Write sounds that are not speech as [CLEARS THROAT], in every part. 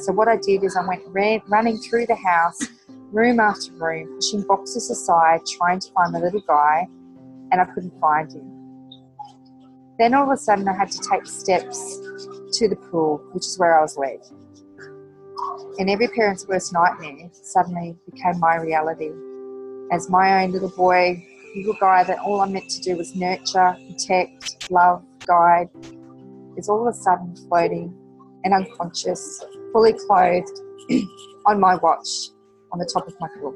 So what I did is I went ran, running through the house, room after room, pushing boxes aside, trying to find my little guy, and I couldn't find him. Then all of a sudden, I had to take steps to the pool, which is where I was led. And every parent's worst nightmare suddenly became my reality. As my own little boy, little guy that all I meant to do was nurture, protect, love, guide, is all of a sudden floating and unconscious, fully clothed [CLEARS THROAT] on my watch on the top of my quilt.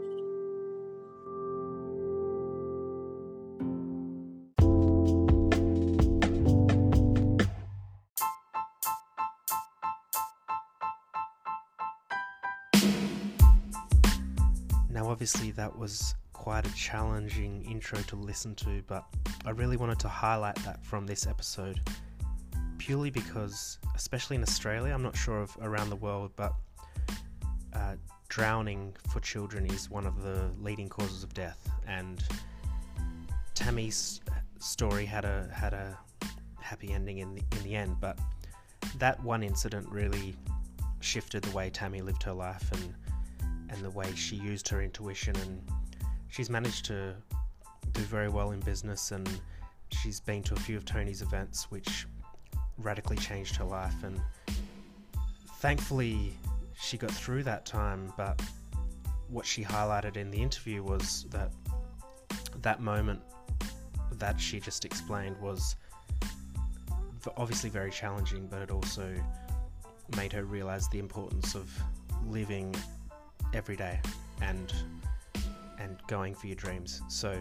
Now, obviously, that was quite a challenging intro to listen to, but I really wanted to highlight that from this episode purely because, especially in Australia, I'm not sure of around the world, but uh, drowning for children is one of the leading causes of death. And Tammy's story had a had a happy ending in the, in the end, but that one incident really shifted the way Tammy lived her life and and the way she used her intuition and she's managed to do very well in business and she's been to a few of Tony's events which radically changed her life and thankfully she got through that time but what she highlighted in the interview was that that moment that she just explained was obviously very challenging but it also made her realize the importance of living every day and and going for your dreams. So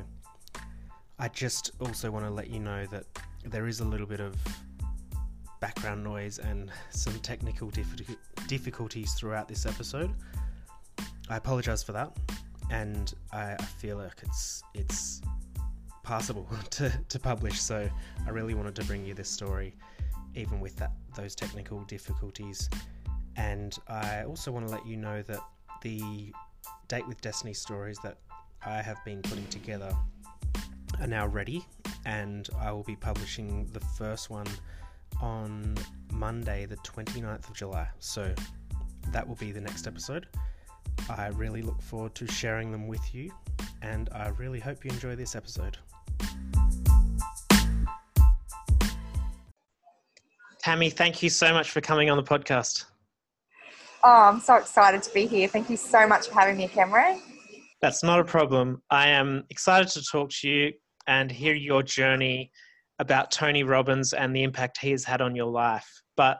I just also want to let you know that there is a little bit of background noise and some technical difficulties throughout this episode. I apologize for that, and I, I feel like it's it's passable [LAUGHS] to, to publish. So I really wanted to bring you this story, even with that those technical difficulties. And I also want to let you know that the Date with Destiny stories that I have been putting together are now ready, and I will be publishing the first one on Monday, the 29th of July. So that will be the next episode. I really look forward to sharing them with you, and I really hope you enjoy this episode. Tammy, thank you so much for coming on the podcast. Oh, I'm so excited to be here. Thank you so much for having me, Cameron. That's not a problem. I am excited to talk to you and hear your journey about Tony Robbins and the impact he has had on your life. But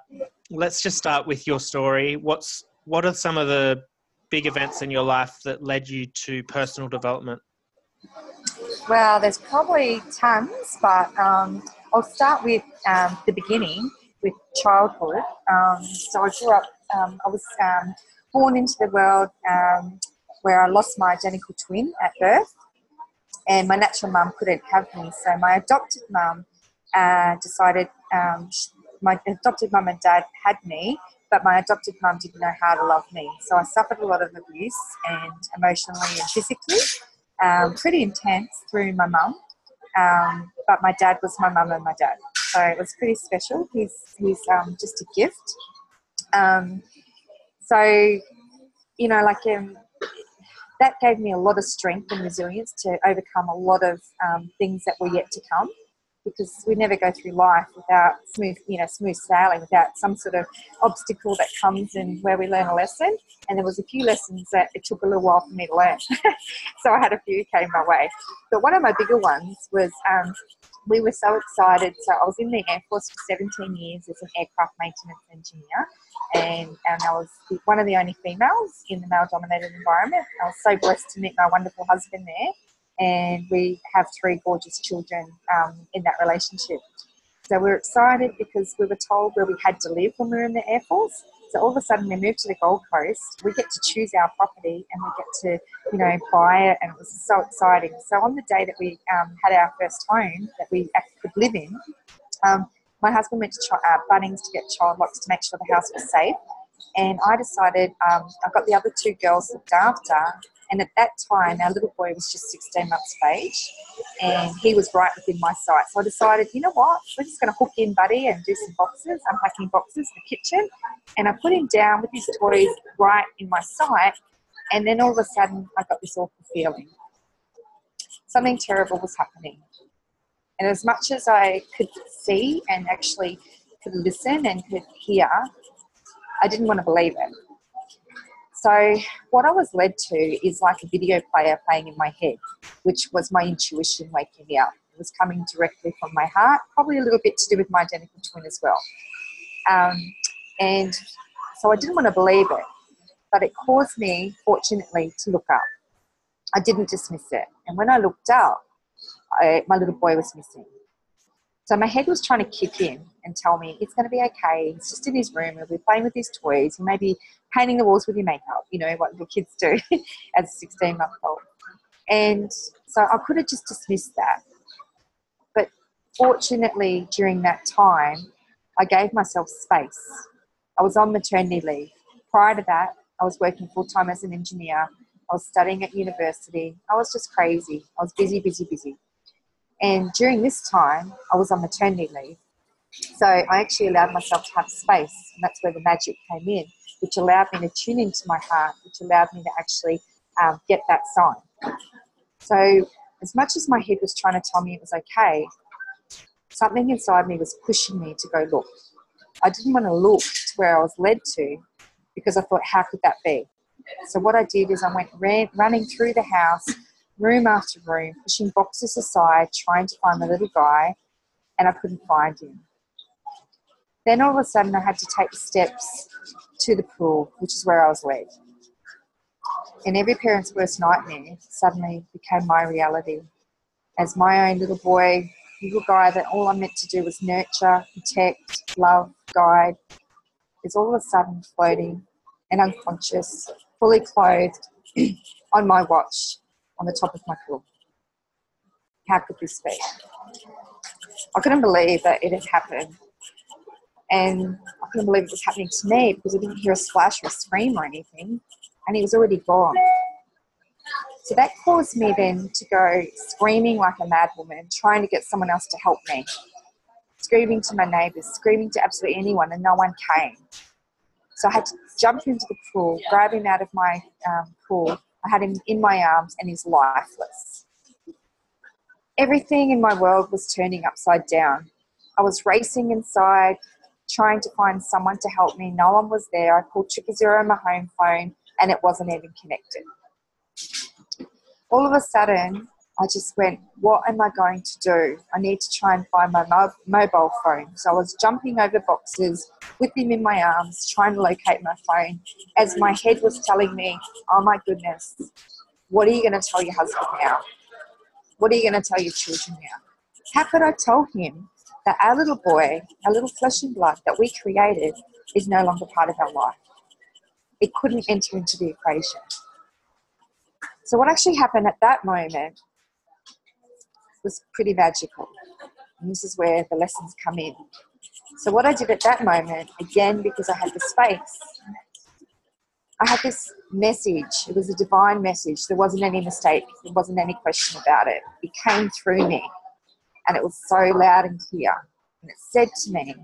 let's just start with your story. What's what are some of the big events in your life that led you to personal development? Well, there's probably tons, but um, I'll start with um, the beginning, with childhood. Um, so I grew up. Um, I was um, born into the world um, where I lost my identical twin at birth and my natural mum couldn't have me. So my adopted mum uh, decided um, my adopted mum and dad had me, but my adopted mum didn't know how to love me. So I suffered a lot of abuse and emotionally and physically, um, pretty intense through my mum. Um, but my dad was my mum and my dad, so it was pretty special. He's he's um, just a gift. Um, so you know, like um, that gave me a lot of strength and resilience to overcome a lot of um, things that were yet to come because we never go through life without smooth, you know, smooth sailing, without some sort of obstacle that comes in where we learn a lesson. And there was a few lessons that it took a little while for me to learn. [LAUGHS] so I had a few came my way. But one of my bigger ones was um, we were so excited. So I was in the Air Force for 17 years as an aircraft maintenance engineer. And, and I was one of the only females in the male dominated environment. I was so blessed to meet my wonderful husband there. And we have three gorgeous children um, in that relationship. So we we're excited because we were told where we had to live when we were in the Air Force. So all of a sudden we moved to the Gold Coast. We get to choose our property and we get to, you know, buy it, and it was so exciting. So on the day that we um, had our first home that we could live in, um, my husband went to uh, Bunnings to get child locks to make sure the house was safe. And I decided um, I got the other two girls looked after, And at that time, our little boy was just 16 months of age and he was right within my sight. So I decided, you know what, we're just going to hook in, buddy, and do some boxes, unpacking boxes in the kitchen. And I put him down with his toys right in my sight. And then all of a sudden, I got this awful feeling. Something terrible was happening. And as much as I could see and actually could listen and could hear, I didn't want to believe it. So, what I was led to is like a video player playing in my head, which was my intuition waking me up. It was coming directly from my heart, probably a little bit to do with my identical twin as well. Um, and so I didn't want to believe it, but it caused me, fortunately, to look up. I didn't dismiss it. And when I looked up, I, my little boy was missing. So my head was trying to kick in and tell me it's going to be okay. He's just in his room. He'll be playing with his toys. He may be painting the walls with your makeup. You know what little kids do [LAUGHS] as a 16 month old. And so I could have just dismissed that. But fortunately, during that time, I gave myself space. I was on maternity leave. Prior to that, I was working full time as an engineer. I was studying at university. I was just crazy. I was busy, busy, busy. And during this time, I was on maternity leave. So I actually allowed myself to have space, and that's where the magic came in, which allowed me to tune into my heart, which allowed me to actually um, get that sign. So, as much as my head was trying to tell me it was okay, something inside me was pushing me to go look. I didn't want to look to where I was led to because I thought, how could that be? So, what I did is I went ran, running through the house, room after room, pushing boxes aside, trying to find the little guy, and I couldn't find him. Then all of a sudden, I had to take steps to the pool, which is where I was led. And every parent's worst nightmare suddenly became my reality. As my own little boy, little guy that all I meant to do was nurture, protect, love, guide, is all of a sudden floating and unconscious, fully clothed [CLEARS THROAT] on my watch on the top of my pool. How could this be? I couldn't believe that it had happened. And I couldn't believe it was happening to me because I didn't hear a splash or a scream or anything. And he was already gone. So that caused me then to go screaming like a mad woman, trying to get someone else to help me. Screaming to my neighbours, screaming to absolutely anyone, and no one came. So I had to jump into the pool, grab him out of my um, pool, I had him in my arms and he's lifeless. Everything in my world was turning upside down. I was racing inside, trying to find someone to help me. No one was there. I called triple zero on my home phone and it wasn't even connected. All of a sudden, I just went, What am I going to do? I need to try and find my mo- mobile phone. So I was jumping over boxes with him in my arms, trying to locate my phone, as my head was telling me, Oh my goodness, what are you going to tell your husband now? What are you going to tell your children now? How could I tell him that our little boy, our little flesh and blood that we created, is no longer part of our life? It couldn't enter into the equation. So, what actually happened at that moment was pretty magical. And this is where the lessons come in. So, what I did at that moment, again, because I had the space, I had this message. It was a divine message. There wasn't any mistake, there wasn't any question about it. It came through me, and it was so loud and clear. And it said to me,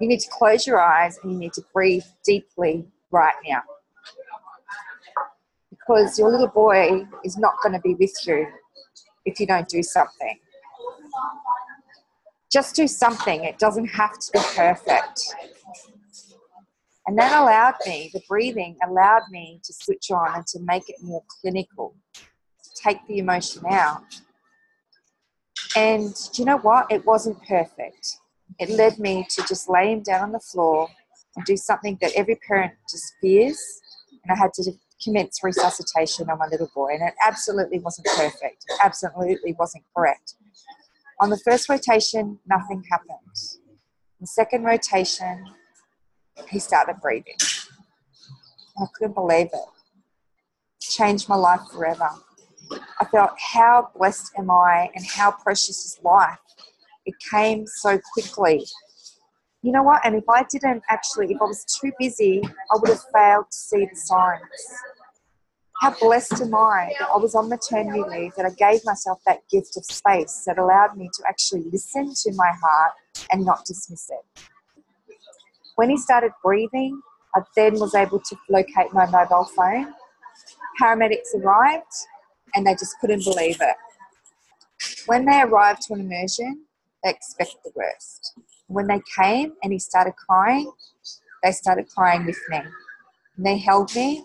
You need to close your eyes and you need to breathe deeply right now. Because your little boy is not going to be with you if you don't do something. Just do something, it doesn't have to be perfect. And that allowed me, the breathing allowed me to switch on and to make it more clinical, take the emotion out. And do you know what? It wasn't perfect. It led me to just lay him down on the floor and do something that every parent just fears. And I had to commence resuscitation on my little boy, and it absolutely wasn't perfect. It absolutely wasn't correct. On the first rotation, nothing happened. The second rotation, he started breathing. I couldn't believe it. Changed my life forever. I felt how blessed am I and how precious is life. It came so quickly. You know what? And if I didn't actually, if I was too busy, I would have failed to see the signs. how blessed am I that I was on maternity leave, that I gave myself that gift of space that allowed me to actually listen to my heart and not dismiss it. When he started breathing, I then was able to locate my mobile phone. Paramedics arrived and they just couldn't believe it. When they arrived to an immersion, they expect the worst. When they came and he started crying, they started crying with me. And they held me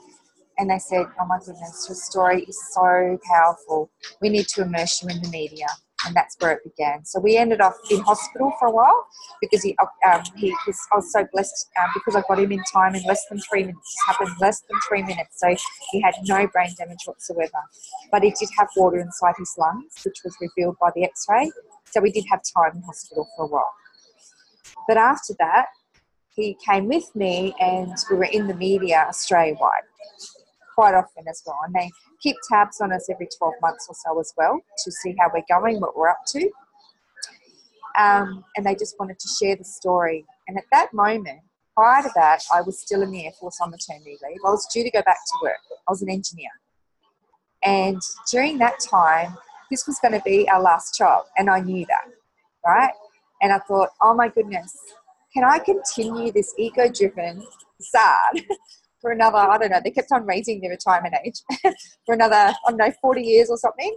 and they said, Oh my goodness, your story is so powerful. We need to immerse you in the media. And that's where it began. So we ended up in hospital for a while because he, um, he was, I was so blessed um, because I got him in time in less than three minutes. It happened less than three minutes. So he had no brain damage whatsoever. But he did have water inside his lungs, which was revealed by the x ray. So we did have time in hospital for a while. But after that, he came with me and we were in the media Australia wide quite often as well. And they keep tabs on us every 12 months or so as well to see how we're going, what we're up to. Um, and they just wanted to share the story. And at that moment, prior to that, I was still in the Air Force on maternity leave. I was due to go back to work. I was an engineer. And during that time, this was going to be our last child. And I knew that, right? And I thought, oh my goodness, can I continue this ego driven sad [LAUGHS] for another, I don't know, they kept on raising their retirement age [LAUGHS] for another, I don't know, 40 years or something.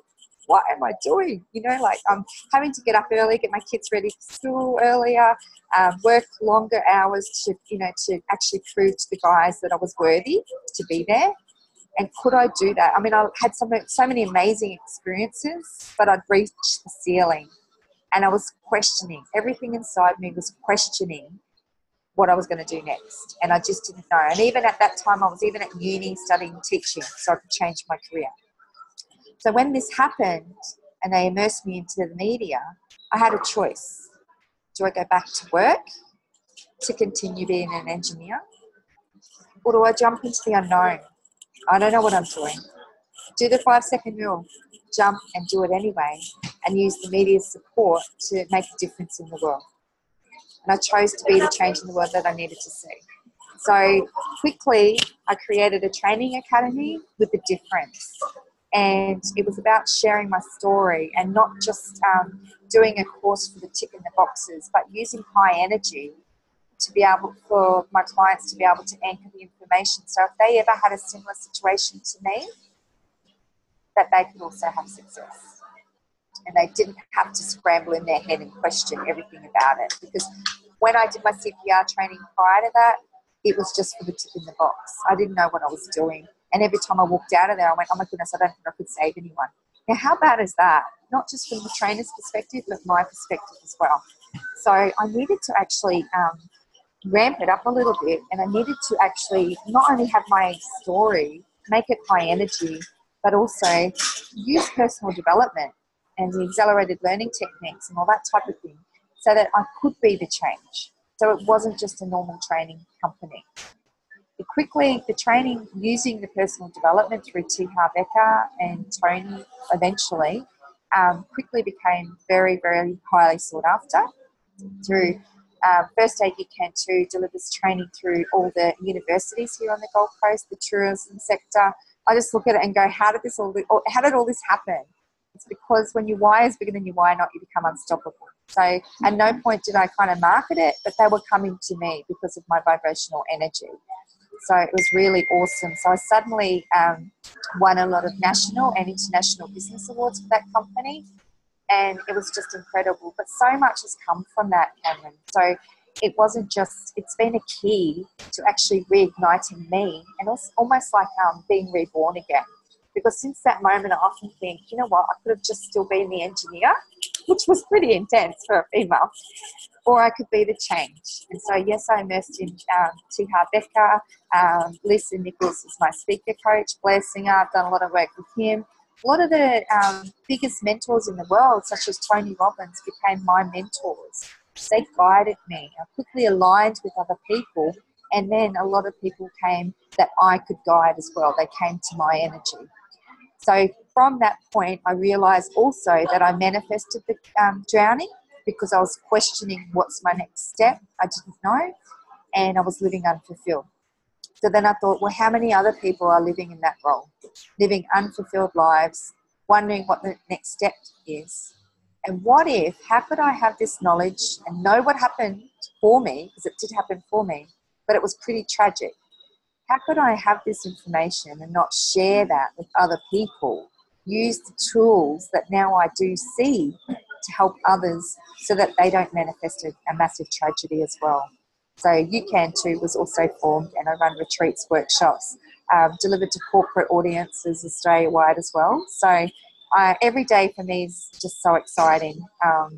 What am I doing? You know, like I'm having to get up early, get my kids ready for school earlier, um, work longer hours to, you know, to actually prove to the guys that I was worthy to be there. And could I do that? I mean, I had so many, so many amazing experiences, but I'd reached the ceiling and I was questioning. Everything inside me was questioning what I was going to do next. And I just didn't know. And even at that time, I was even at uni studying teaching so I could change my career. So when this happened and they immersed me into the media, I had a choice. Do I go back to work to continue being an engineer? Or do I jump into the unknown? I don't know what I'm doing. Do the five second rule, jump and do it anyway, and use the media's support to make a difference in the world and I chose to be the change in the world that I needed to see. So quickly, I created a training academy with a difference. And it was about sharing my story and not just um, doing a course for the tick in the boxes, but using high energy to be able for my clients to be able to anchor the information. So if they ever had a similar situation to me, that they could also have success and they didn't have to scramble in their head and question everything about it. Because when I did my CPR training prior to that, it was just for the tick in the box. I didn't know what I was doing. And every time I walked out of there, I went, oh my goodness, I don't think I could save anyone. Now, how bad is that? Not just from the trainer's perspective, but my perspective as well. So I needed to actually um, ramp it up a little bit, and I needed to actually not only have my story, make it my energy, but also use personal development and the accelerated learning techniques and all that type of thing so that I could be the change. So it wasn't just a normal training company. But quickly, the training using the personal development through T. Harv Eker and Tony eventually um, quickly became very, very highly sought after. Through um, First Aid You Can 2 delivers training through all the universities here on the Gold Coast, the tourism sector. I just look at it and go, how did this all, how did all this happen? It's because when your why is bigger than your why not, you become unstoppable. So at no point did I kind of market it, but they were coming to me because of my vibrational energy. So it was really awesome. So I suddenly um, won a lot of national and international business awards for that company. And it was just incredible. But so much has come from that, Cameron. So it wasn't just, it's been a key to actually reigniting me and also almost like um, being reborn again. Because since that moment, I often think, you know what, I could have just still been the engineer, which was pretty intense for a female, or I could be the change. And so, yes, I immersed in um. Harv Eker. Um, Lisa Nichols is my speaker coach. Blair Singer, I've done a lot of work with him. A lot of the um, biggest mentors in the world, such as Tony Robbins, became my mentors. They guided me. I quickly aligned with other people and then a lot of people came that I could guide as well. They came to my energy. So from that point, I realized also that I manifested the um, drowning because I was questioning what's my next step. I didn't know, and I was living unfulfilled. So then I thought, well, how many other people are living in that role, living unfulfilled lives, wondering what the next step is? And what if, how could I have this knowledge and know what happened for me, because it did happen for me, but it was pretty tragic. How could I have this information and not share that with other people? Use the tools that now I do see to help others so that they don't manifest a, a massive tragedy as well. So You Can Too was also formed, and I run retreats, workshops, um, delivered to corporate audiences Australia wide as well. So uh, every day for me is just so exciting. Um,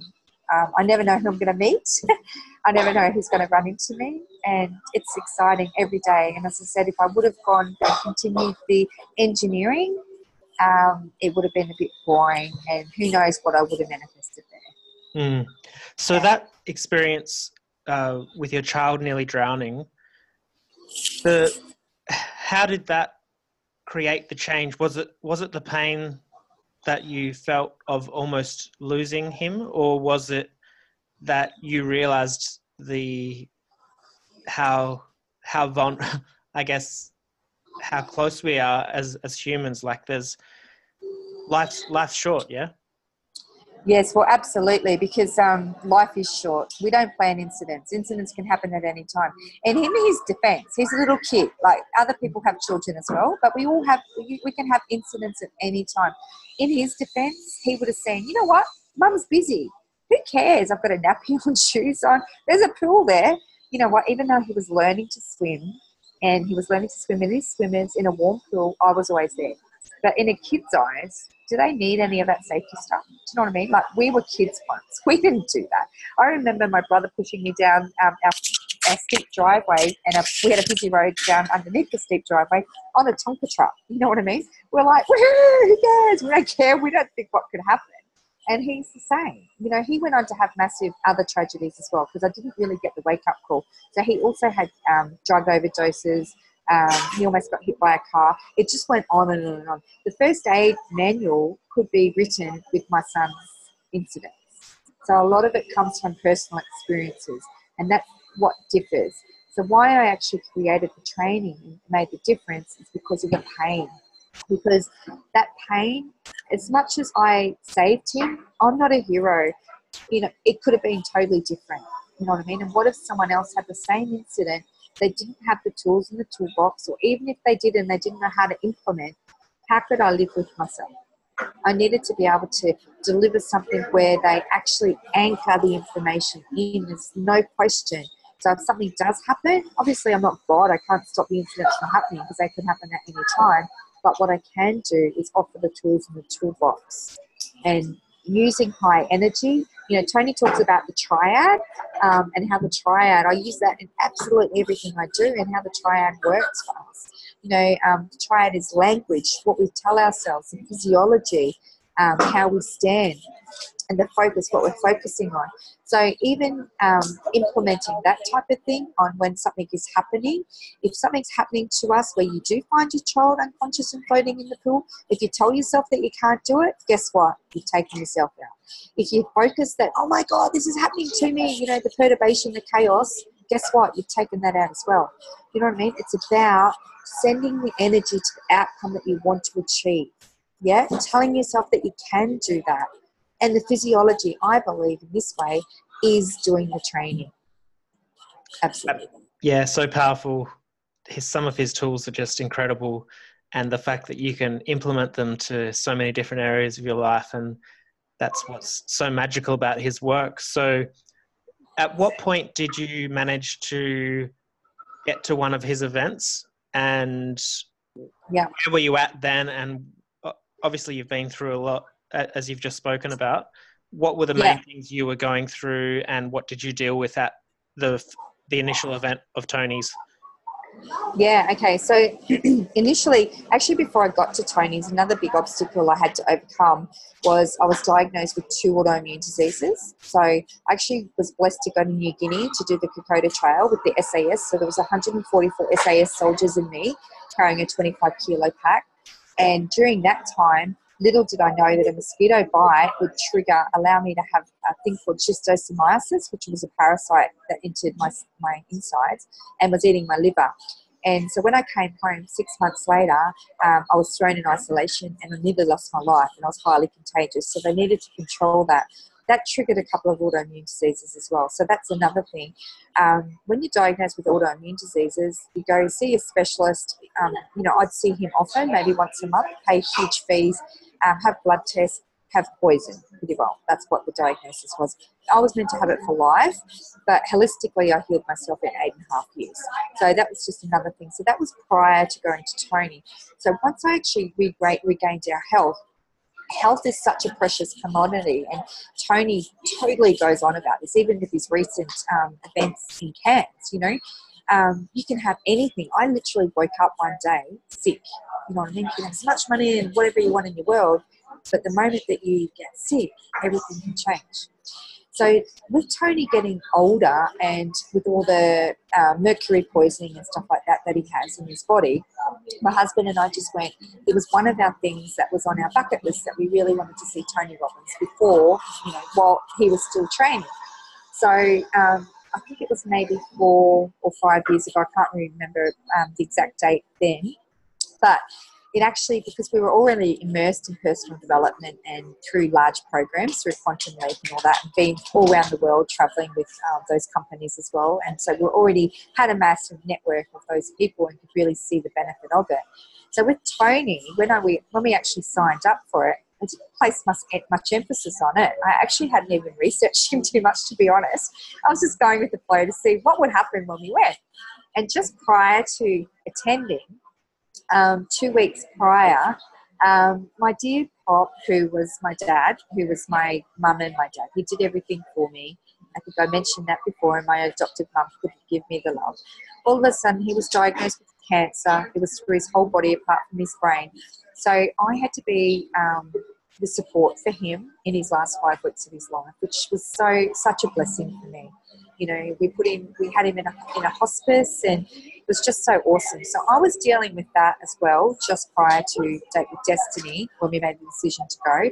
um, I never know who I'm going to meet. [LAUGHS] I never know who's going to run into me, and it's exciting every day. And as I said, if I would have gone and continued the engineering, um, it would have been a bit boring, and who knows what I would have manifested there. Mm. So yeah. that experience uh, with your child nearly drowning, the how did that create the change? Was it was it the pain that you felt of almost losing him, or was it that you realized the how how von [LAUGHS] I guess how close we are as as humans? Like there's life's life's short, yeah. Yes, well, absolutely, because um, life is short. We don't plan incidents. Incidents can happen at any time. And in his defense, he's a little kid. Like other people have children as well, but we all have, we can have incidents at any time. In his defense, he would have said, you know what? Mum's busy. Who cares? I've got a nappy [LAUGHS] on, shoes on. There's a pool there. You know what? Even though he was learning to swim and he was learning to swim in his swimmers in a warm pool, I was always there. But in a kid's eyes, do they need any of that safety stuff? Do you know what I mean? Like we were kids once. [LAUGHS] We didn't do that. I remember my brother pushing me down um, our, our, steep driveway, and a, we had a busy road down underneath the steep driveway on a Tonka truck. You know what I mean? We're like, who cares? We don't care. We don't think what could happen. And he's the same. You know, he went on to have massive other tragedies as well because I didn't really get the wake up call. So he also had um, drug overdoses, um, he almost got hit by a car. It just went on and on and on. The first aid manual could be written with my son's incidents. So a lot of it comes from personal experiences, and that's what differs. So why I actually created the training and made the difference is because of the pain. Because that pain, as much as I saved him, I'm not a hero. You know, it could have been totally different. You know what I mean? And what if someone else had the same incident they didn't have the tools in the toolbox, or even if they did and they didn't know how to implement, how could I live with myself? I needed to be able to deliver something where they actually anchor the information in. There's no question. So if something does happen, obviously I'm not God. I can't stop the incidents from happening because they can happen at any time. But what I can do is offer the tools in the toolbox and using high energy. You know, Tony talks about the triad um, and how the triad, I use that in absolutely everything I do and how the triad works for us. You know, um, the triad is language, what we tell ourselves, and physiology, um, how we stand, and the focus, what we're focusing on. So even um, implementing that type of thing on when something is happening, if something's happening to us where you do find your child unconscious and floating in the pool, if you tell yourself that you can't do it, guess what? You've taken yourself out. If you focus that, oh my God, this is happening to me, you know, the perturbation, the chaos, guess what? You've taken that out as well. You know what I mean? It's about sending the energy to the outcome that you want to achieve. Yeah, telling yourself that you can do that and the physiology, I believe, in this way, is doing the training. Absolutely. Um, yeah, so powerful. His, some of his tools are just incredible. And the fact that you can implement them to so many different areas of your life. And that's what's so magical about his work. So, at what point did you manage to get to one of his events? And yeah. where were you at then? And obviously, you've been through a lot as you've just spoken about. What were the main yeah. things you were going through, and what did you deal with at the the initial event of Tony's? Yeah, okay. So [CLEARS THROAT] initially, actually, before I got to Tony's, another big obstacle I had to overcome was I was diagnosed with two autoimmune diseases. So I actually was blessed to go to New Guinea to do the Kokoda Trail with the SAS. So there was 144 SAS soldiers in me carrying a 25 kilo pack. And during that time, little did I know that a mosquito bite would trigger, allow me to have a thing called schistosomiasis, which was a parasite that entered my, my insides and was eating my liver. And so when I came home six months later, um, I was thrown in isolation and I nearly lost my life and I was highly contagious. So they needed to control that. That triggered a couple of autoimmune diseases as well. So that's another thing. Um, when you're diagnosed with autoimmune diseases, you go see a specialist. Um, you know, I'd see him often, maybe once a month, pay huge fees, um, have blood tests, have poison pretty well. That's what the diagnosis was. I was meant to have it for life, but holistically, I healed myself in eight and a half years. So that was just another thing. So that was prior to going to Tony. So once I actually regained our health, health is such a precious commodity, and Tony totally goes on about this, even with his recent um, events in Cairns. You know, um, you can have anything. I literally woke up one day sick. You know what I mean? You can have as much money and whatever you want in your world, but the moment that you get sick, everything can change. So with Tony getting older and with all the uh, mercury poisoning and stuff like that that he has in his body, my husband and I just went. It was one of our things that was on our bucket list that we really wanted to see Tony Robbins before, you know, while he was still training. So um, I think it was maybe four or five years ago. I can't remember um, the exact date then, but it actually, because we were already immersed in personal development and through large programs, through Quantum Leap and all that, and being all around the world traveling with um, those companies as well. And so we already had a massive network of those people and could really see the benefit of it. So with Tony, when, I, we, when we actually signed up for it, I didn't place much, much emphasis on it. I actually hadn't even researched [LAUGHS] him too much, to be honest. I was just going with the flow to see what would happen when we went. And just prior to attending, um, two weeks prior, um, my dear Pop, who was my dad, who was my mum and my dad, he did everything for me. I think I mentioned that before, and my adopted mum couldn't give me the love. All of a sudden, he was diagnosed with cancer. It was through his whole body apart from his brain. So I had to be um, the support for him in his last five weeks of his life, which was so such a blessing for me. You know, we put him, we had him in a, in a hospice, and it was just so awesome. So I was dealing with that as well, just prior to Date with Destiny when we made the decision to go.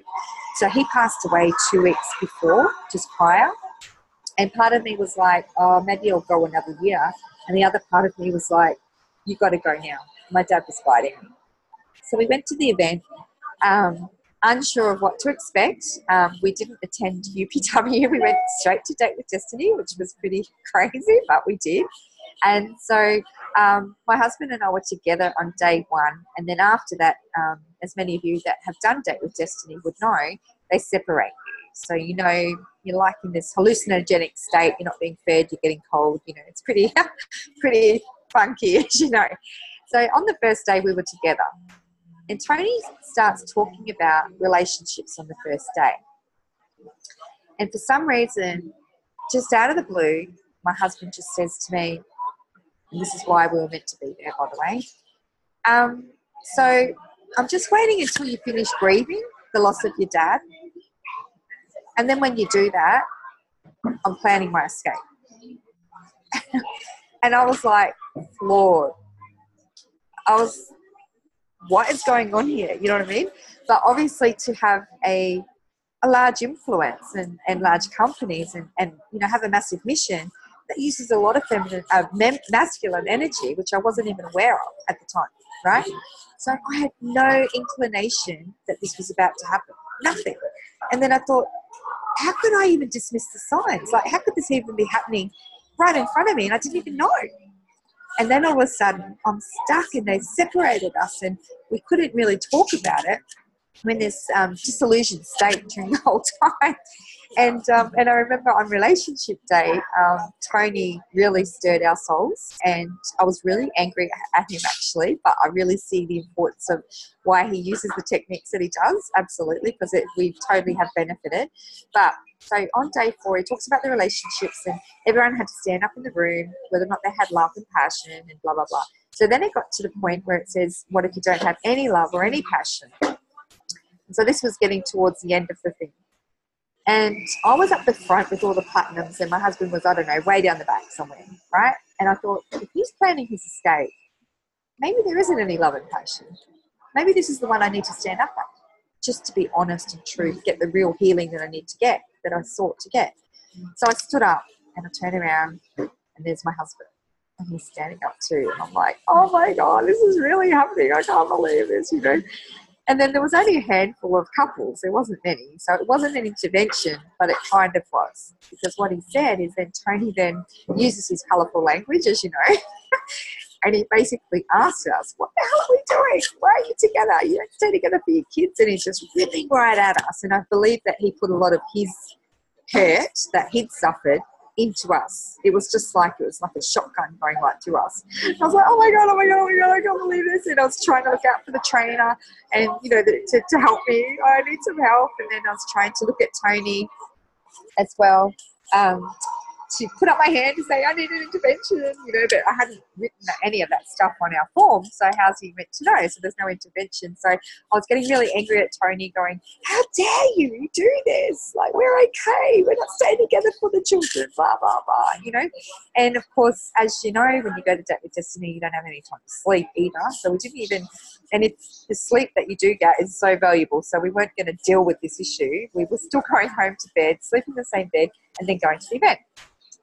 So he passed away two weeks before, just prior, and part of me was like, oh, maybe I'll go another year, and the other part of me was like, you got to go now. My dad was fighting. So we went to the event. Um, unsure of what to expect. Um, we didn't attend UPW. [LAUGHS] We went straight to Date with Destiny, which was pretty [LAUGHS] crazy, but we did. And so um, my husband and I were together on day one. And then after that, um, as many of you that have done Date with Destiny would know, they separate you. So, you know, you're like in this hallucinogenic state, you're not being fed, you're getting cold, you know, it's pretty, [LAUGHS] pretty funky, as you know. So on the first day we were together, and Tony starts talking about relationships on the first day. And for some reason, just out of the blue, my husband just says to me, and this is why we were meant to be there, by the way. Um, so I'm just waiting until you finish grieving the loss of your dad. And then when you do that, I'm planning my escape. [LAUGHS] and I was like, Lord, I was what is going on here? You know what I mean? But obviously, to have a a large influence and, and large companies and, and you know have a massive mission that uses a lot of feminine uh, masculine energy which i wasn't even aware of at the time right? So i had no inclination that this was about to happen. Nothing. And then i thought how could i even dismiss the signs? Like how could this even be happening right in front of me? And i didn't even know and then all of a sudden, I'm stuck, and they separated us, and we couldn't really talk about it. When this um, disillusioned state during the whole [LAUGHS] time, and um, and I remember on relationship day, um, Tony really stirred our souls, and I was really angry at him actually. But I really see the importance of why he uses the techniques that he does, absolutely, because we totally have benefited. But so on day four, he talks about the relationships, and everyone had to stand up in the room, whether or not they had love and passion, and blah blah blah. So then it got to the point where it says, "What if you don't have any love or any passion?" And so this was getting towards the end of the thing. And I was up the front with all the platinums, and my husband was, I don't know, way down the back somewhere, right? And I thought, if he's planning his escape, maybe there isn't any love and passion. Maybe this is the one I need to stand up at, just to be honest and true, get the real healing that I need to get, that I sought to get. So I stood up and I turned around, and there's my husband. And he's standing up too. And I'm like, oh my God, this is really happening. I can't believe this, you know. And then there was only a handful of couples. There wasn't many. So it wasn't an intervention, but it kind of was. Because what he said is then Tony then uses his colourful language, as you know. [LAUGHS] and he basically asks us, What the hell are we doing? Why are you together? You don't stay together for your kids. And he's just ripping right at us. And I believe that he put a lot of his hurt that he'd suffered into us. It was just like it was like a shotgun going right to us. I was like, oh my god, oh my god, oh my god, I can't believe this. And I was trying to look out for the trainer and you know to, to help me. I need some help. And then I was trying to look at Tony as well. Um, to put up my hand to say I need an intervention, you know, but I hadn't written any of that stuff on our form. So how's he meant to know? So there's no intervention. So I was getting really angry at Tony, going, "How dare you do this? Like we're okay. We're not staying together for the children." Blah blah blah. You know, and of course, as you know, when you go to date with destiny, you don't have any time to sleep either. So we didn't even. And it's the sleep that you do get is so valuable. So we weren't going to deal with this issue. We were still [LAUGHS] going home to bed, sleeping in the same bed, and then going to the event.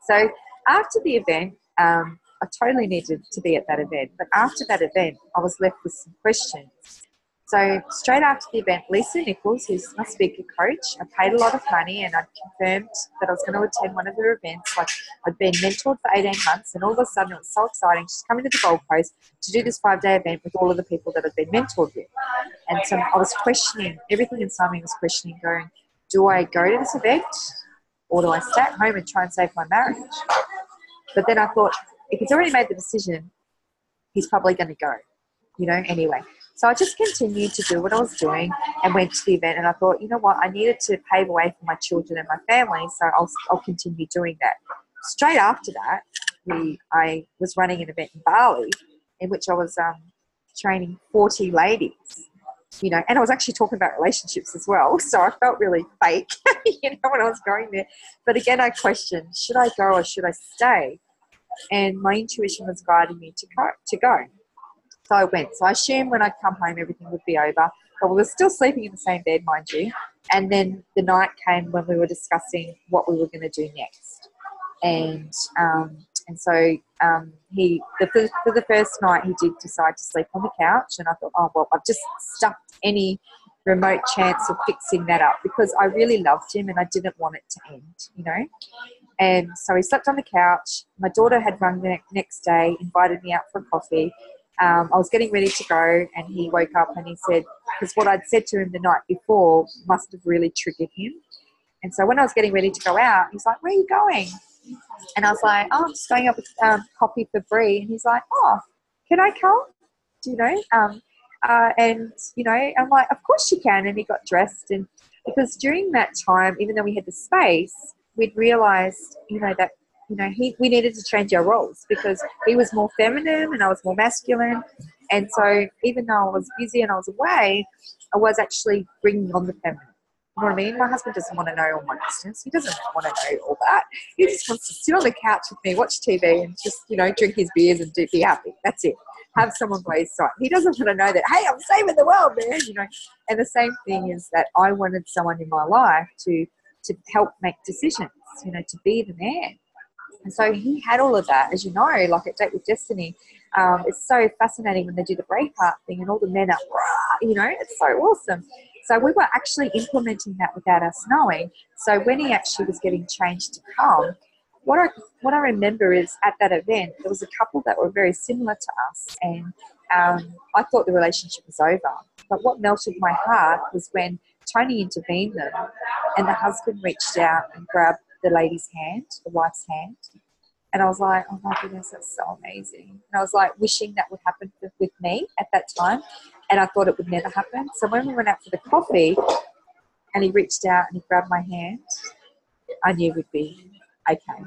So after the event, um, I totally needed to be at that event. But after that event, I was left with some questions. So straight after the event, Lisa Nichols, who's my speaker coach, I paid a lot of money and I'd confirmed that I was going to attend one of her events. Like I'd been mentored for 18 months and all of a sudden it was so exciting just coming to the Gold Coast to do this five day event with all of the people that I'd been mentored with. And so I was questioning, everything inside me was questioning, going, do I go to this event? Or do I stay at home and try and save my marriage? But then I thought, if he's already made the decision, he's probably going to go, you know, anyway. So I just continued to do what I was doing and went to the event. And I thought, you know what, I needed to pave a way for my children and my family, so I'll, I'll continue doing that. Straight after that, we, I was running an event in Bali in which I was um, training 40 ladies you know, and I was actually talking about relationships as well. [LAUGHS] So I felt really fake, [LAUGHS] you know, when I was going there. But again, I questioned, should I go or should I stay? And my intuition was guiding me to go. To go. So I went. So I assumed when I come home, everything would be over. But we were still sleeping in the same bed, mind you. And then the night came when we were discussing what we were going to do next. And um, and so um, he, the, for the first night, he did decide to sleep on the couch. And I thought, oh, well, I've just stuffed any remote chance of fixing that up because I really loved him and I didn't want it to end, you know. And so he slept on the couch. My daughter had rung the next day, invited me out for coffee. Um, I was getting ready to go, and he woke up and he said, because what I'd said to him the night before must have really triggered him. And so when I was getting ready to go out, he's like, Where are you going? And I was like, oh, I'm just going up with um, coffee for Brie. And he's like, oh, can I come? Do you know? Um, uh, and, you know, I'm like, of course you can. And he got dressed. And because during that time, even though we had the space, we'd realized, you know, that, you know, he, we needed to change our roles because he was more feminine and I was more masculine. And so even though I was busy and I was away, I was actually bringing on the feminine. You know what I mean? My husband doesn't want to know all my business. He doesn't want to know all that. He just wants to sit on the couch with me, watch TV, and just, you know, drink his beers and be happy. That's it. Have someone by his side. He doesn't want to know that, hey, I'm saving the world, man. You know. And the same thing is that I wanted someone in my life to to help make decisions, you know, to be the man. And so he had all of that, as you know, like at Date with Destiny. Um, it's so fascinating when they do the Braveheart thing and all the men are, you know, it's so awesome. So we were actually implementing that without us knowing. So when he actually was getting changed to come, what I what I remember is at that event there was a couple that were very similar to us, and um, I thought the relationship was over. But what melted my heart was when Tony intervened them, and the husband reached out and grabbed the lady's hand, the wife's hand, and I was like, oh my goodness, that's so amazing. And I was like wishing that would happen with me at that time and I thought it would never happen. So when we went out for the coffee, and he reached out and he grabbed my hand, I knew we'd be okay.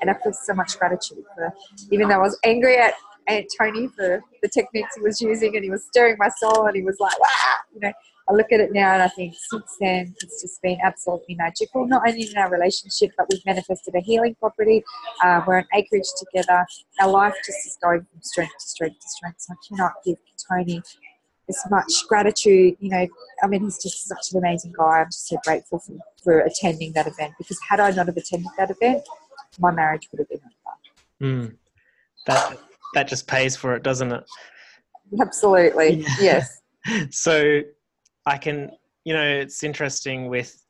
And I feel so much gratitude for, even though I was angry at Aunt Tony for the techniques he was using, and he was stirring my soul, and he was like, "Wow," you know. I look at it now and I think since then it's just been absolutely magical, not only in our relationship, but we've manifested a healing property. Uh, we're an acreage together. Our life just is going from strength to strength to strength. So I cannot give Tony as much gratitude. You know, I mean, he's just such an amazing guy. I'm just so grateful for, for attending that event because had I not have attended that event, my marriage would have been over. Mm. that that just pays for it, doesn't it? Absolutely. Yeah. [LAUGHS] Yes. so I can, you know, it's interesting with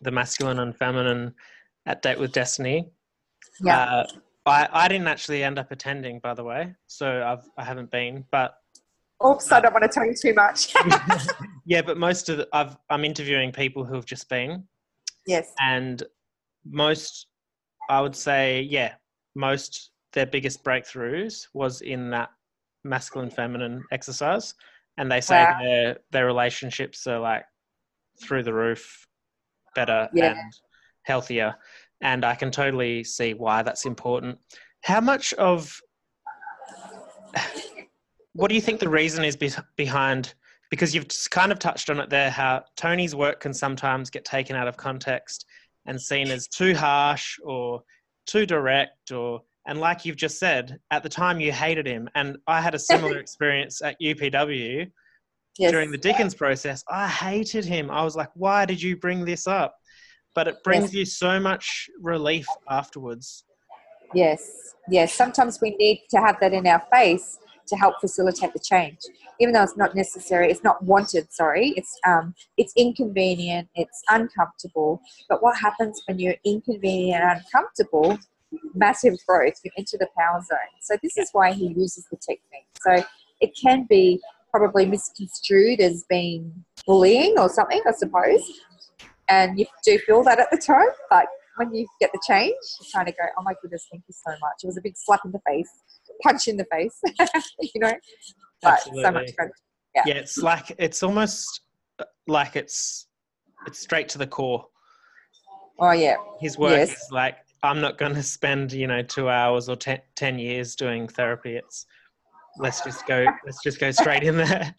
the masculine and feminine at Date with Destiny. Yeah. Uh, I, I didn't actually end up attending, by the way, so I've I haven't been, but. Oops, I don't want to tell you too much. [LAUGHS] yeah, but most of the, I've, I'm interviewing people who have just been. Yes. And most, I would say, yeah, most their biggest breakthroughs was in that masculine feminine exercise, and they say wow. their their relationships are like through the roof, better yeah. and healthier, and I can totally see why that's important. How much of what do you think the reason is be- behind? Because you've kind of touched on it there, how Tony's work can sometimes get taken out of context and seen as too harsh or too direct or and like you've just said, at the time you hated him. And I had a similar [LAUGHS] experience at UPW yes. during the Dickens process. I hated him. I was like, why did you bring this up? But it brings yes. you so much relief afterwards. Yes, yes. Sometimes we need to have that in our face to help facilitate the change, even though it's not necessary. It's not wanted. Sorry, it's um, it's inconvenient. It's uncomfortable. But what happens when you're inconvenient and uncomfortable? massive growth, you enter the power zone. So this is why he uses the technique. So it can be probably misconstrued as being bullying or something, I suppose. And you do feel that at the time, but when you get the change, you kind of go, "Oh my goodness, thank you so much." It was a big slap in the face, punch in the face, [LAUGHS] you know. But Absolutely. so much fun. Yeah. yeah, it's like it's almost like it's it's straight to the core. Oh yeah. His work yes. is like I'm not going to spend you know two hours or ten, 10 years doing therapy. It's let's just go [LAUGHS] let's just go straight in there.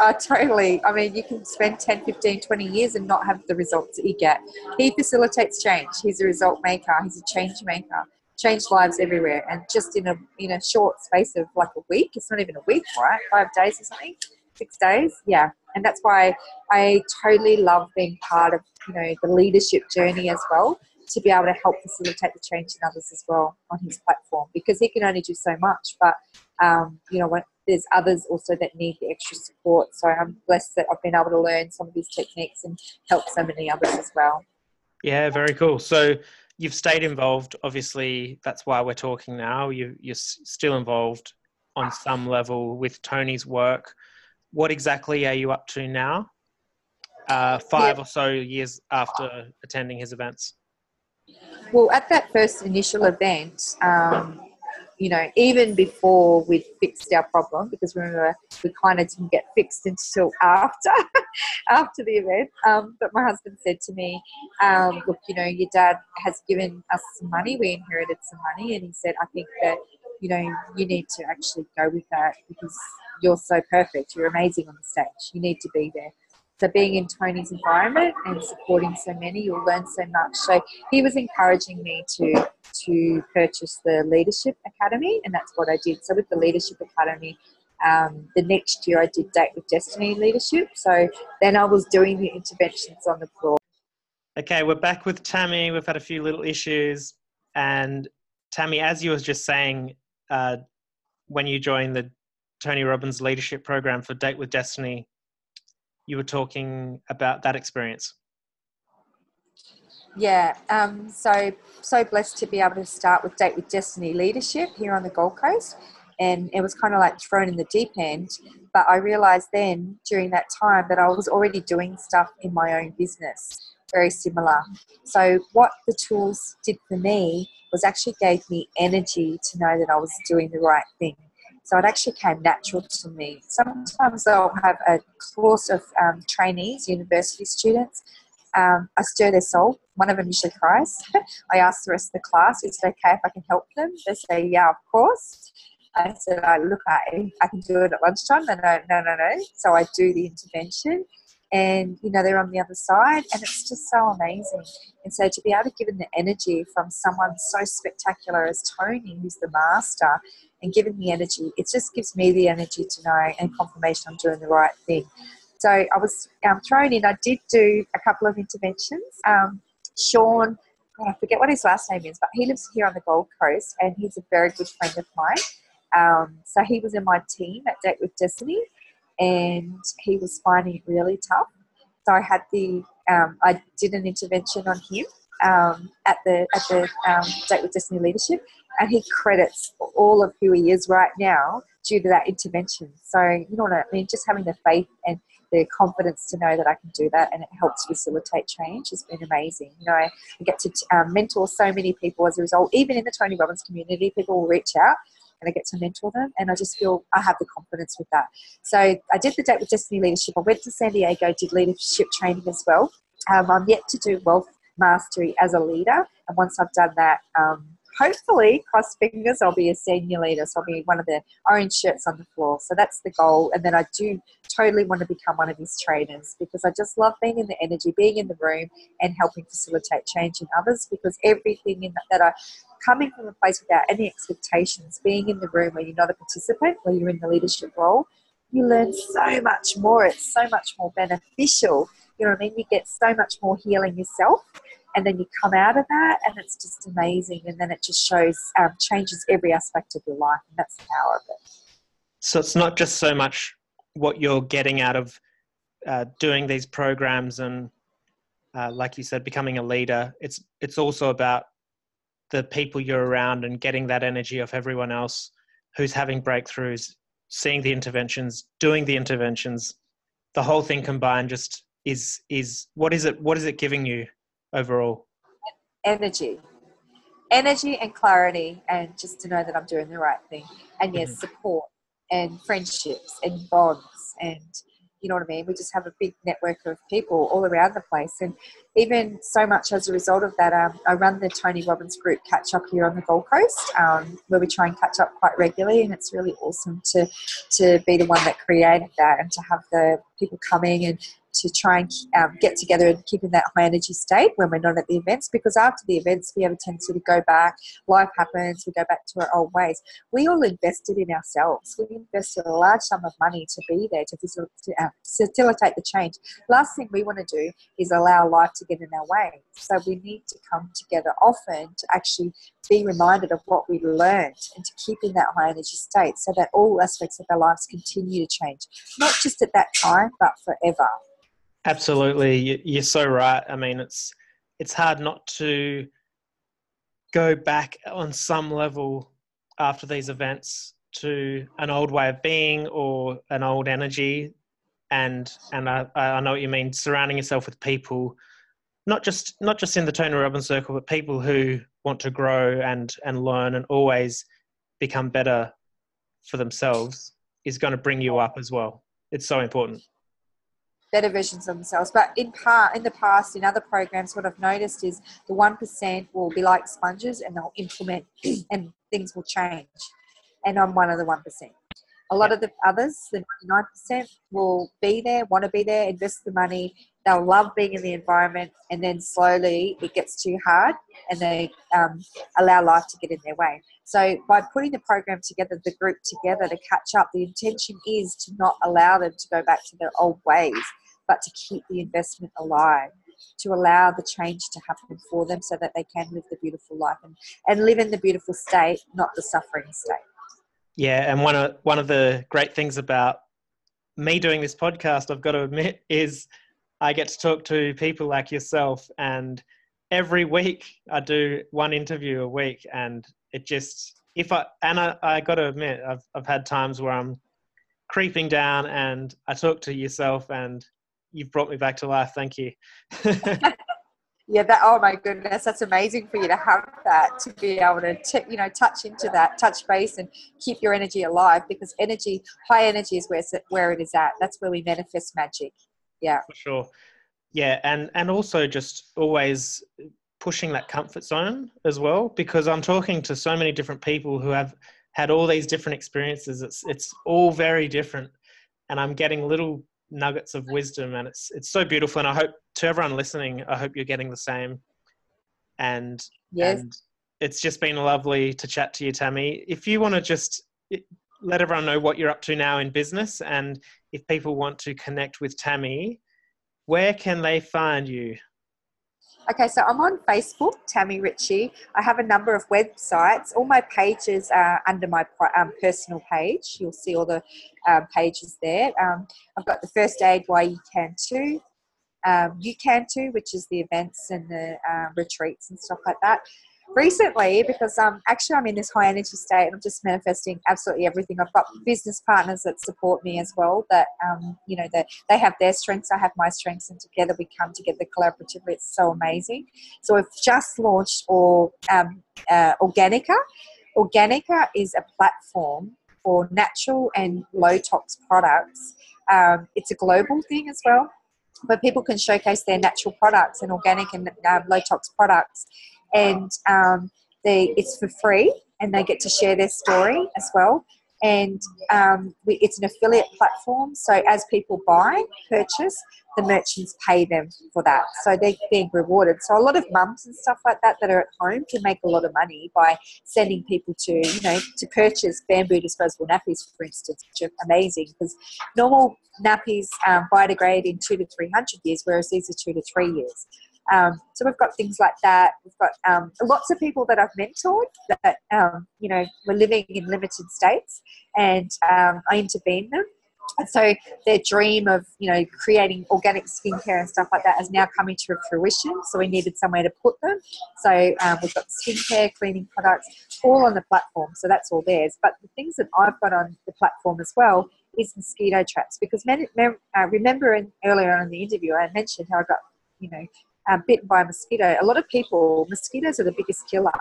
Uh, totally. I mean, you can spend 10, 15, 20 years and not have the results that you get. He facilitates change. He's a result maker. He's a change maker. Changed lives everywhere, and just in a in a short space of like a week. It's not even a week, right? Five days or something, six days. Yeah, and that's why I totally love being part of you know the leadership journey as well to be able to help facilitate the change in others as well on his platform because he can only do so much. But um, you know, when, there's others also that need the extra support. So I'm blessed that I've been able to learn some of these techniques and help so many others as well. Yeah, very cool. So you've stayed involved. Obviously, that's why we're talking now. You, you're still involved on some level with Tony's work. What exactly are you up to now? Uh, five yeah. or so years after attending his events. Well, at that first initial event, um, you know, even before we'd fixed our problem, because remember we kind of didn't get fixed until after [LAUGHS] after the event. Um, but my husband said to me, um, "Look, you know, your dad has given us some money. We inherited some money, and he said, I think that you know you need to actually go with that because you're so perfect. You're amazing on the stage. You need to be there." So being in Tony's environment and supporting so many, you'll learn so much. So he was encouraging me to to purchase the Leadership Academy, and that's what I did. So with the Leadership Academy, um, the next year I did Date with Destiny Leadership. So then I was doing the interventions on the floor. Okay, we're back with Tammy. We've had a few little issues, and Tammy, as you were just saying, uh, when you joined the Tony Robbins Leadership Program for Date with Destiny you were talking about that experience. Yeah, um, so so blessed to be able to start with Date with Destiny Leadership here on the Gold Coast, and it was kind of like thrown in the deep end. But I realised then during that time that I was already doing stuff in my own business, very similar. So what the tools did for me was actually gave me energy to know that I was doing the right thing so it actually came natural to me. Sometimes I'll have a course of um, trainees, university students. Um, I stir their soul. One of them usually cries. [LAUGHS] I ask the rest of the class, is it okay if I can help them? They say, yeah, of course. I said, I look, I, I can do it at lunchtime. No, no, no, no. So I do the intervention and you know they're on the other side and it's just so amazing and so to be able to give them the energy from someone so spectacular as tony who's the master and given the energy it just gives me the energy to know and confirmation i'm doing the right thing so i was um, thrown in i did do a couple of interventions um, sean I forget what his last name is, but he lives here on the Gold Coast and he's a very good friend of mine. Um, so he was in my team at Date with Destiny and he was finding it really tough. So I had the, um, I did an intervention on him um, at the at the um, Date with Destiny Leadership, and he credits all of who he is right now due to that intervention. So you know what I mean? Just having the faith and the confidence to know that I can do that and it helps facilitate change has been amazing. You know, I get to um, mentor so many people as a result. Even in the Tony Robbins community, people will reach out and I get to mentor them, and I just feel I have the confidence with that. So I did the Date with Destiny Leadership. I went to San Diego, did leadership training as well. Um, I'm yet to do wealth mastery as a leader, and once I've done that, um, hopefully, cross fingers, I'll be a senior leader. So I'll be one of the orange shirts on the floor. So that's the goal. And then I do totally want to become one of his trainers because I just love being in the energy, being in the room, and helping facilitate change in others. Because everything in that, that I coming from a place without any expectations, being in the room where you're not a participant, where you're in the leadership role, you learn so much more. It's so much more beneficial. You know what I mean? You get so much more healing yourself and then you come out of that and it's just amazing and then it just shows um, changes every aspect of your life and that's the power of it so it's not just so much what you're getting out of uh, doing these programs and uh, like you said becoming a leader it's it's also about the people you're around and getting that energy off everyone else who's having breakthroughs seeing the interventions doing the interventions the whole thing combined just is is what is it what is it giving you overall? Energy. Energy and clarity, and just to know that I'm doing the right thing. And yes, mm-hmm. support and friendships and bonds and you know what I mean? We just have a big network of people all around the place. And even so much as a result of that, um, I run the Tony Robbins group catch up here on the Gold Coast, um, where we try and catch up quite regularly. And it's really awesome to, to be the one that created that and to have the people coming and to try and um, get together and keep in that high energy state when we're not at the events because after the events we have a tendency to go back life happens we go back to our old ways. We all invested in ourselves. We invested a large sum of money to be there to, uh, facilitate the change. Last thing we want to do is allow life to get in our way. So we need to come together often to actually be reminded of what we learned and to keep in that high energy state so that all aspects of our lives continue to change. Not just at that time but forever Absolutely, you're so right. I mean, it's it's hard not to go back on some level after these events to an old way of being or an old energy, and and I, I know what you mean. Surrounding yourself with people, not just not just in the Tony Robbins circle, but people who want to grow and and learn and always become better for themselves is going to bring you up as well. It's so important better versions of themselves. But in part, in the past, in other programs, what I've noticed is the one percent will be like sponges, and they'll implement, [CLEARS THROAT] and things will change. And I'm one of the one percent. A lot of the others, the 99%, will be there, want to be there, invest the money. They'll love being in the environment, and then slowly it gets too hard, and they um, allow life to get in their way. So, by putting the program together, the group together to catch up, the intention is to not allow them to go back to their old ways but to keep the investment alive, to allow the change to happen for them so that they can live the beautiful life and, and live in the beautiful state, not the suffering state. Yeah, and one of one of the great things about me doing this podcast, I've got to admit, is I get to talk to people like yourself and every week I do one interview a week and it just if I and I, I got to admit I've I've had times where I'm creeping down and I talk to yourself and you've brought me back to life. Thank you. [LAUGHS] yeah, that. Oh my goodness, that's amazing for you to have that to be able to, t- you know, touch into that, touch base, and keep your energy alive because energy, high energy, is where where it is at. That's where we manifest magic. Yeah, for sure. Yeah, and and also just always pushing that comfort zone as well because I'm talking to so many different people who have had all these different experiences. It's it's all very different, and I'm getting little nuggets of wisdom and it's it's so beautiful. And i hope to everyone listening i hope you're getting the same. And yes. and it's just been lovely to chat to you tammy. If you want to just let everyone know what you're up to now in business and if people want to connect with tammy where can they find you Okay, so I'm on Facebook, Tammy Ritchie. I have a number of websites. All my pages are under my um, personal page. You'll see all the um, pages there. Um, I've got the First Aid Why You Can Too, um, You Can Too, which is the events and the uh, retreats and stuff like that recently because um, actually I'm in this high energy state and I'm just manifesting absolutely everything. I've got business partners that support me as well that, um, you know, that they have their strengths, I have my strengths and together we come together collaboratively. It's so amazing. So we've just launched or, um, uh, Organica. Organica is a platform for natural and low tox products. Um, it's a global thing as well where people can showcase their natural products and organic and um, low tox products and um, they it's for free and they get to share their story as well. And um, we, it's an affiliate platform so as people buy purchase the merchants pay them for that. So they're being rewarded. So a lot of mums and stuff like that that are at home can make a lot of money by sending people to you know to purchase bamboo disposable nappies for instance which are amazing because normal nappies um, biodegrade in two to three hundred years whereas these are two to three years um, so we've got things like that. We've got um, lots of people that I've mentored that um, you know were living in limited states, and um, I intervened them. And so their dream of you know creating organic skincare and stuff like that is now coming to fruition. So we needed somewhere to put them. So um, we've got skincare, cleaning products, all on the platform. So that's all theirs. But the things that I've got on the platform as well is mosquito traps because many, uh, remember in, earlier on in the interview I mentioned how I got you know bitten by a mosquito, a lot of people, mosquitoes are the biggest killer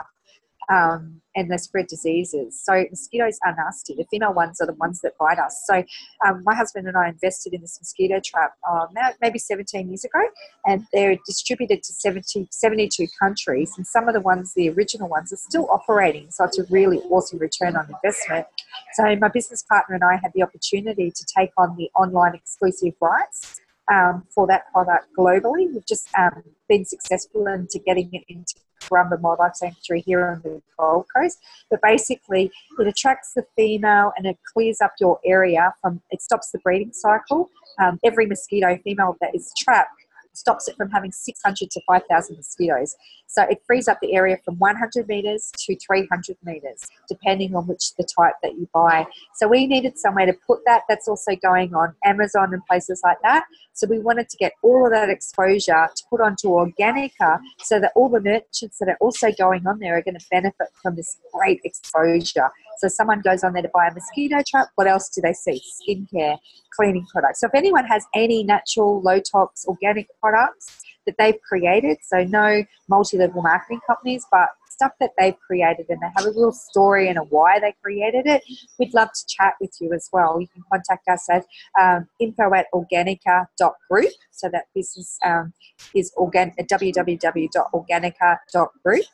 um, and they spread diseases. So mosquitoes are nasty. The female ones are the ones that bite us. So um, my husband and I invested in this mosquito trap uh, maybe 17 years ago, and they're distributed to 70, 72 countries. And some of the ones, the original ones, are still operating. So it's a really awesome return on investment. So my business partner and I had the opportunity to take on the online exclusive rights um, for that product globally. We've just um, been successful into getting it into Currumbin Wildlife Sanctuary here on the Gold Coast. But basically, it attracts the female and it clears up your area from, it stops the breeding cycle. Um, every mosquito female that is trapped stops it from having 600 to 5,000 mosquitoes. So it frees up the area from 100 metres to 300 metres, depending on which the type that you buy. So we needed somewhere to put that. That's also going on Amazon and places like that. So we wanted to get all of that exposure to put onto Organica so that all the merchants that are also going on there are going to benefit from this great exposure. So someone goes on there to buy a mosquito trap. What else do they see? Skincare, cleaning products. So if anyone has any natural, low tox, organic products that they've created, so no multi level marketing companies, but stuff that they've created and they have a real story and a why they created it, we'd love to chat with you as well. You can contact us at um, info at organica.group. So that business um, is organ- www.organica.group.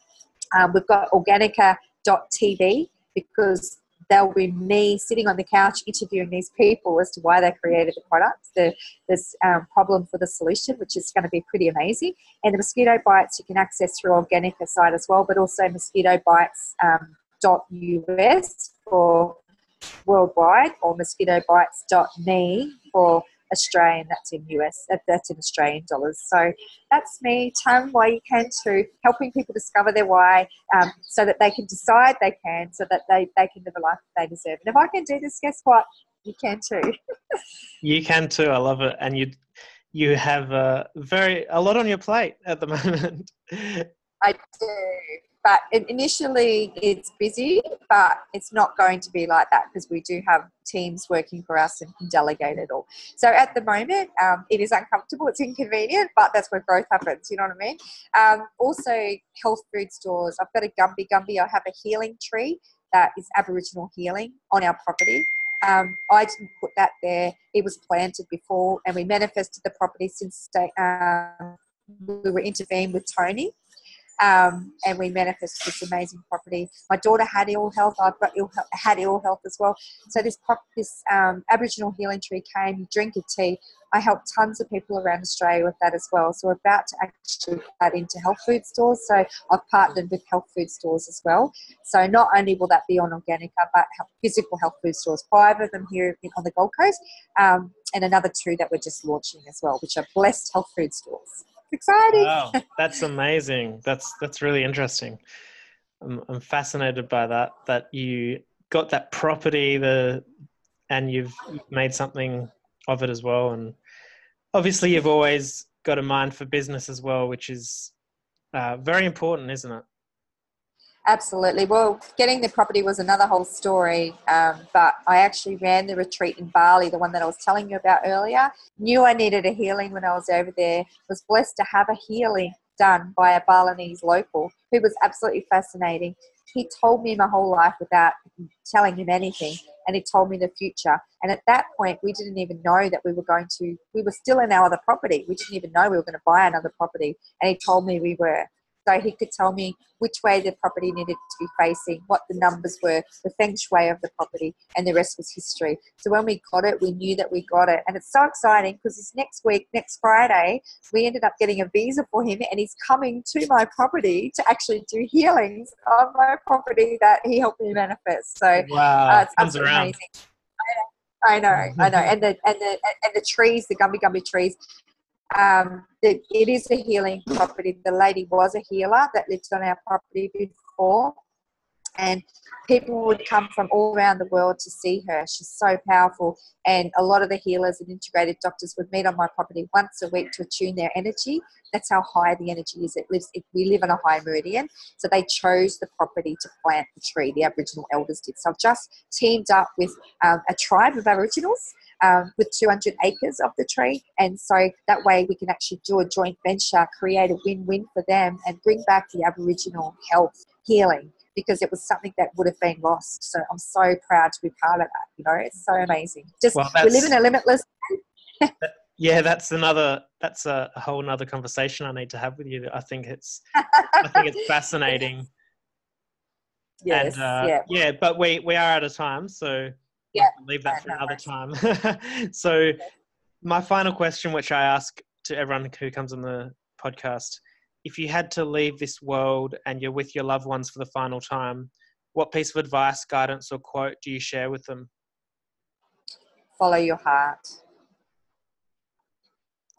Um, we've got organica.tv because there'll be me sitting on the couch interviewing these people as to why they created the products, the this um, problem for the solution, which is going to be pretty amazing. And the mosquito bites you can access through Organica site as well, but also mosquito bites um, for worldwide or mosquito bites.me for Australian, that's in US, that's in Australian dollars. So that's me, Tam Why You Can Too, helping people discover their why um, so that they can decide they can, so that they, they can live a life that they deserve. And if I can do this, guess what? You can too. [LAUGHS] you can too. I love it. And you you have a very a lot on your plate at the [LAUGHS] moment. I do but initially it's busy, but it's not going to be like that because we do have teams working for us and can delegate it all. So at the moment, um, it is uncomfortable, it's inconvenient, but that's where growth happens. You know what I mean? Um, also, health food stores. I've got a Gumby Gumby. I have a healing tree that is Aboriginal healing on our property. Um, I didn't put that there. It was planted before, and we manifested the property since uh, we were intervened with Tony um, and we manifested this amazing property. My daughter had ill health. I've got ill had ill health as well. So this prop, this um, Aboriginal healing tree came. You drink a tea. I helped tons of people around Australia with that as well. So we're about to actually put that into health food stores. So I've partnered with health food stores as well. So not only will that be on Organica, but physical health food stores. Five of them here on the Gold Coast, um, and another two that we're just launching as well, which are blessed health food stores. Exciting. Wow, that's amazing. That's that's really interesting. I'm, I'm fascinated by that. That you got that property, the and you've made something of it as well. And obviously, you've always got a mind for business as well, which is uh, very important, isn't it? Absolutely. Well, getting the property was another whole story, um, but I actually ran the retreat in Bali, the one that I was telling you about earlier. Knew I needed a healing when I was over there. Was blessed to have a healing done by a Balinese local who was absolutely fascinating. He told me my whole life without telling him anything, and he told me the future. And at that point, we didn't even know that we were going to, we were still in our other property. We didn't even know we were going to buy another property. And he told me we were. So he could tell me which way the property needed to be facing, what the numbers were, the feng shui of the property, and the rest was history. So when we got it, we knew that we got it. And it's so exciting because this next week, next Friday, we ended up getting a visa for him and he's coming to my property to actually do healings on my property that he helped me manifest. So wow, uh, it's absolutely around. amazing. I know, I know, and the and the and the trees, the Gumby Gumby trees um, it, is a healing property. The lady was a healer that lived on our property before, and people would come from all around the world to see her. She's so powerful, and a lot of the healers and integrated doctors would meet on my property once a week to attune their energy. That's how high the energy is. It lives. It, we live on a high meridian, so they chose the property to plant the tree. The Aboriginal elders did. So I've just teamed up with um, a tribe of Aboriginals um, with 200 acres of the tree. And so that way we can actually do a joint venture, create a win win for them, and bring back the Aboriginal health healing because it was something that would have been lost. So I'm so proud to be part of that. You know, it's so amazing. Just well, we live in a limitless. [LAUGHS] yeah, that's another. That's a, whole another conversation I need to have with you. I think it's. I think it's [LAUGHS] fascinating. Yes, and, uh, yeah. yeah, but we we are out of time, so yeah, leave that for another time. [LAUGHS] so, my final question, which I ask to everyone who comes on the podcast, if you had to leave this world and you're with your loved ones for the final time, what piece of advice, guidance, or quote do you share with them? Follow your heart.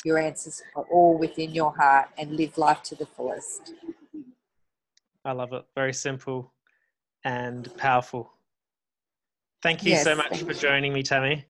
Your answers are all within your heart and live life to the fullest. I love it. Very simple and powerful. Thank you yes, so much for joining me, Tammy.